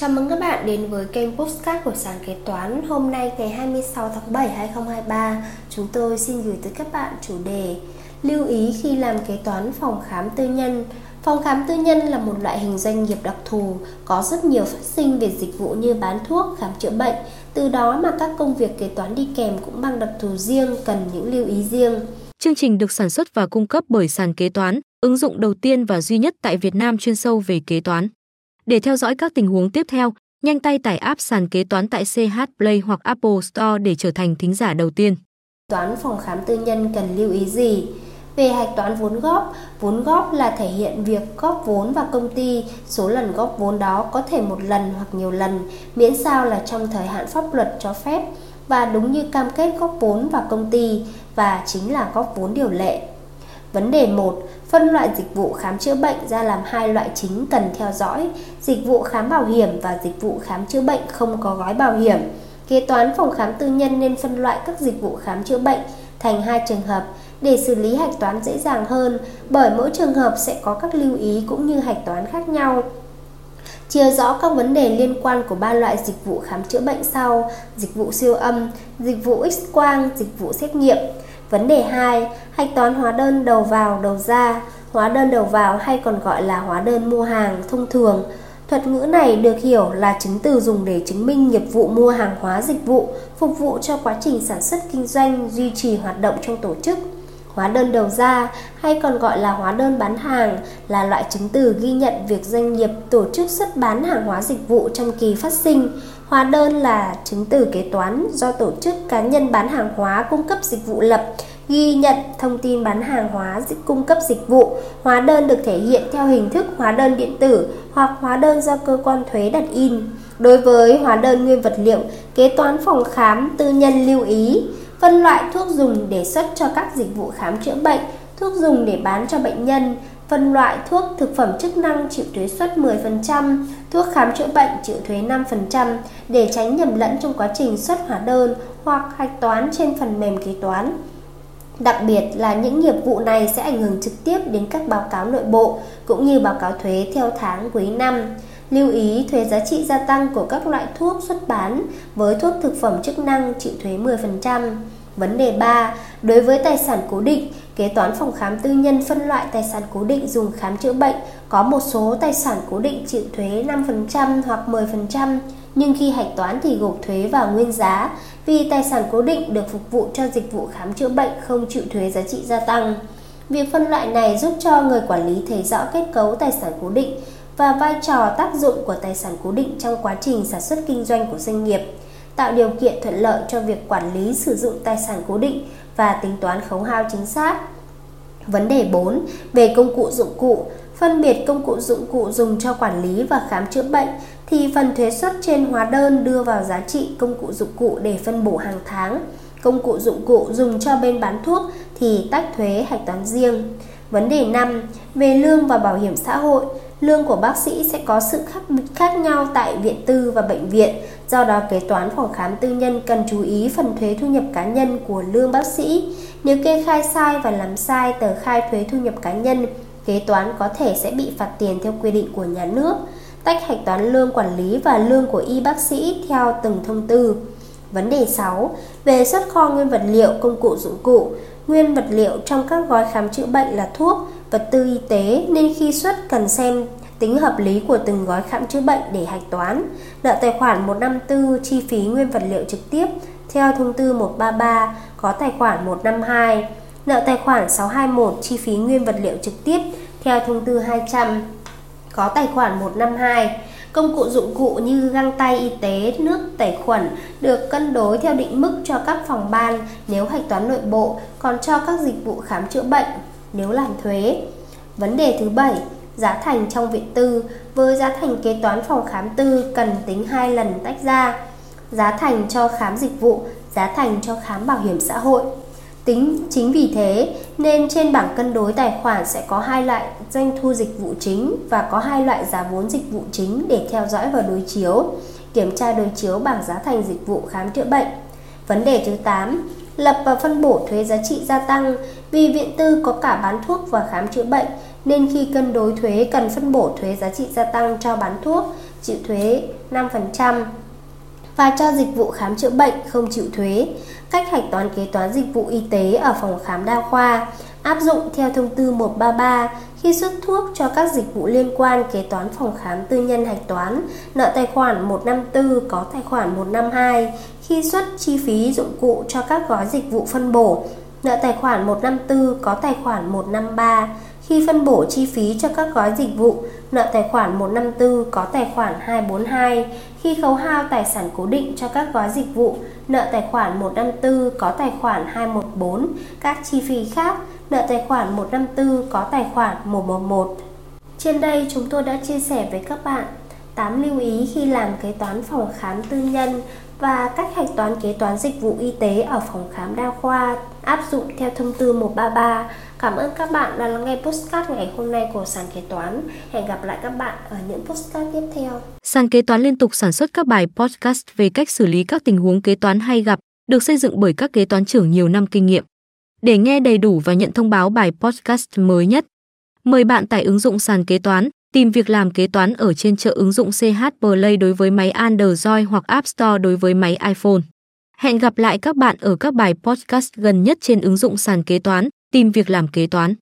Chào mừng các bạn đến với kênh Postcard của Sáng Kế Toán. Hôm nay ngày 26 tháng 7 2023 Chúng tôi xin gửi tới các bạn chủ đề Lưu ý khi làm kế toán phòng khám tư nhân. Phòng khám tư nhân là một loại hình doanh nghiệp đặc thù Có rất nhiều phát sinh về dịch vụ như bán thuốc, khám chữa bệnh. Từ đó mà các công việc kế toán đi kèm cũng mang đặc thù riêng, cần những lưu ý riêng. Chương trình được sản xuất và cung cấp bởi sàn kế toán, ứng dụng đầu tiên và duy nhất tại Việt Nam chuyên sâu về kế toán. Để theo dõi các tình huống tiếp theo, nhanh tay tải app sàn kế toán tại CH Play hoặc Apple Store để trở thành thính giả đầu tiên. Toán phòng khám tư nhân cần lưu ý gì? Về hạch toán vốn góp, vốn góp là thể hiện việc góp vốn vào công ty, số lần góp vốn đó có thể một lần hoặc nhiều lần, miễn sao là trong thời hạn pháp luật cho phép và đúng như cam kết góp vốn vào công ty và chính là góp vốn điều lệ. Vấn đề 1. Phân loại dịch vụ khám chữa bệnh ra làm hai loại chính cần theo dõi, dịch vụ khám bảo hiểm và dịch vụ khám chữa bệnh không có gói bảo hiểm. Kế toán phòng khám tư nhân nên phân loại các dịch vụ khám chữa bệnh thành hai trường hợp để xử lý hạch toán dễ dàng hơn, bởi mỗi trường hợp sẽ có các lưu ý cũng như hạch toán khác nhau. Chia rõ các vấn đề liên quan của ba loại dịch vụ khám chữa bệnh sau: dịch vụ siêu âm, dịch vụ X-quang, dịch vụ xét nghiệm. Vấn đề 2. Hạch toán hóa đơn đầu vào đầu ra Hóa đơn đầu vào hay còn gọi là hóa đơn mua hàng thông thường Thuật ngữ này được hiểu là chứng từ dùng để chứng minh nghiệp vụ mua hàng hóa dịch vụ, phục vụ cho quá trình sản xuất kinh doanh, duy trì hoạt động trong tổ chức. Hóa đơn đầu ra hay còn gọi là hóa đơn bán hàng là loại chứng từ ghi nhận việc doanh nghiệp tổ chức xuất bán hàng hóa dịch vụ trong kỳ phát sinh. Hóa đơn là chứng từ kế toán do tổ chức cá nhân bán hàng hóa cung cấp dịch vụ lập ghi nhận thông tin bán hàng hóa cung cấp dịch vụ. Hóa đơn được thể hiện theo hình thức hóa đơn điện tử hoặc hóa đơn do cơ quan thuế đặt in. Đối với hóa đơn nguyên vật liệu, kế toán phòng khám tư nhân lưu ý phân loại thuốc dùng để xuất cho các dịch vụ khám chữa bệnh, thuốc dùng để bán cho bệnh nhân, phân loại thuốc thực phẩm chức năng chịu thuế suất 10%, thuốc khám chữa bệnh chịu thuế 5% để tránh nhầm lẫn trong quá trình xuất hóa đơn hoặc hạch toán trên phần mềm kế toán. Đặc biệt là những nghiệp vụ này sẽ ảnh hưởng trực tiếp đến các báo cáo nội bộ cũng như báo cáo thuế theo tháng quý năm. Lưu ý thuế giá trị gia tăng của các loại thuốc xuất bán với thuốc thực phẩm chức năng chịu thuế 10%. Vấn đề 3. Đối với tài sản cố định, kế toán phòng khám tư nhân phân loại tài sản cố định dùng khám chữa bệnh có một số tài sản cố định chịu thuế 5% hoặc 10%, nhưng khi hạch toán thì gộp thuế vào nguyên giá vì tài sản cố định được phục vụ cho dịch vụ khám chữa bệnh không chịu thuế giá trị gia tăng. Việc phân loại này giúp cho người quản lý thấy rõ kết cấu tài sản cố định và vai trò tác dụng của tài sản cố định trong quá trình sản xuất kinh doanh của doanh nghiệp, tạo điều kiện thuận lợi cho việc quản lý sử dụng tài sản cố định và tính toán khấu hao chính xác. Vấn đề 4. Về công cụ dụng cụ, phân biệt công cụ dụng cụ dùng cho quản lý và khám chữa bệnh thì phần thuế xuất trên hóa đơn đưa vào giá trị công cụ dụng cụ để phân bổ hàng tháng. Công cụ dụng cụ dùng cho bên bán thuốc thì tách thuế hạch toán riêng. Vấn đề 5. Về lương và bảo hiểm xã hội, lương của bác sĩ sẽ có sự khác khác nhau tại viện tư và bệnh viện. Do đó kế toán phòng khám tư nhân cần chú ý phần thuế thu nhập cá nhân của lương bác sĩ. Nếu kê khai sai và làm sai tờ khai thuế thu nhập cá nhân, kế toán có thể sẽ bị phạt tiền theo quy định của nhà nước. Tách hạch toán lương quản lý và lương của y bác sĩ theo từng thông tư. Vấn đề 6. Về xuất kho nguyên vật liệu, công cụ dụng cụ, nguyên vật liệu trong các gói khám chữa bệnh là thuốc, vật tư y tế nên khi xuất cần xem tính hợp lý của từng gói khám chữa bệnh để hạch toán. Nợ tài khoản 154 chi phí nguyên vật liệu trực tiếp theo thông tư 133 có tài khoản 152. Nợ tài khoản 621 chi phí nguyên vật liệu trực tiếp theo thông tư 200 có tài khoản 152. Công cụ dụng cụ như găng tay y tế, nước tẩy khuẩn được cân đối theo định mức cho các phòng ban nếu hạch toán nội bộ, còn cho các dịch vụ khám chữa bệnh nếu làm thuế. Vấn đề thứ bảy, giá thành trong viện tư với giá thành kế toán phòng khám tư cần tính hai lần tách ra. Giá thành cho khám dịch vụ, giá thành cho khám bảo hiểm xã hội. Tính chính vì thế nên trên bảng cân đối tài khoản sẽ có hai loại doanh thu dịch vụ chính và có hai loại giá vốn dịch vụ chính để theo dõi và đối chiếu, kiểm tra đối chiếu bảng giá thành dịch vụ khám chữa bệnh. Vấn đề thứ 8, lập và phân bổ thuế giá trị gia tăng vì viện tư có cả bán thuốc và khám chữa bệnh, nên khi cân đối thuế cần phân bổ thuế giá trị gia tăng cho bán thuốc, chịu thuế 5% và cho dịch vụ khám chữa bệnh không chịu thuế. Cách hạch toán kế toán dịch vụ y tế ở phòng khám đa khoa áp dụng theo thông tư 133 khi xuất thuốc cho các dịch vụ liên quan kế toán phòng khám tư nhân hạch toán, nợ tài khoản 154 có tài khoản 152, khi xuất chi phí dụng cụ cho các gói dịch vụ phân bổ, nợ tài khoản 154 có tài khoản 153, khi phân bổ chi phí cho các gói dịch vụ, nợ tài khoản 154 có tài khoản 242, khi khấu hao tài sản cố định cho các gói dịch vụ, nợ tài khoản 154 có tài khoản 214, các chi phí khác, nợ tài khoản 154 có tài khoản 111. Trên đây chúng tôi đã chia sẻ với các bạn. 8 lưu ý khi làm kế toán phòng khám tư nhân và cách hạch toán kế toán dịch vụ y tế ở phòng khám đa khoa áp dụng theo thông tư 133. Cảm ơn các bạn đã lắng nghe postcard ngày hôm nay của sàn kế toán. Hẹn gặp lại các bạn ở những postcard tiếp theo. Sàn kế toán liên tục sản xuất các bài podcast về cách xử lý các tình huống kế toán hay gặp, được xây dựng bởi các kế toán trưởng nhiều năm kinh nghiệm. Để nghe đầy đủ và nhận thông báo bài podcast mới nhất, mời bạn tải ứng dụng sàn kế toán, tìm việc làm kế toán ở trên chợ ứng dụng CH Play đối với máy Android hoặc App Store đối với máy iPhone. Hẹn gặp lại các bạn ở các bài podcast gần nhất trên ứng dụng sàn kế toán, tìm việc làm kế toán.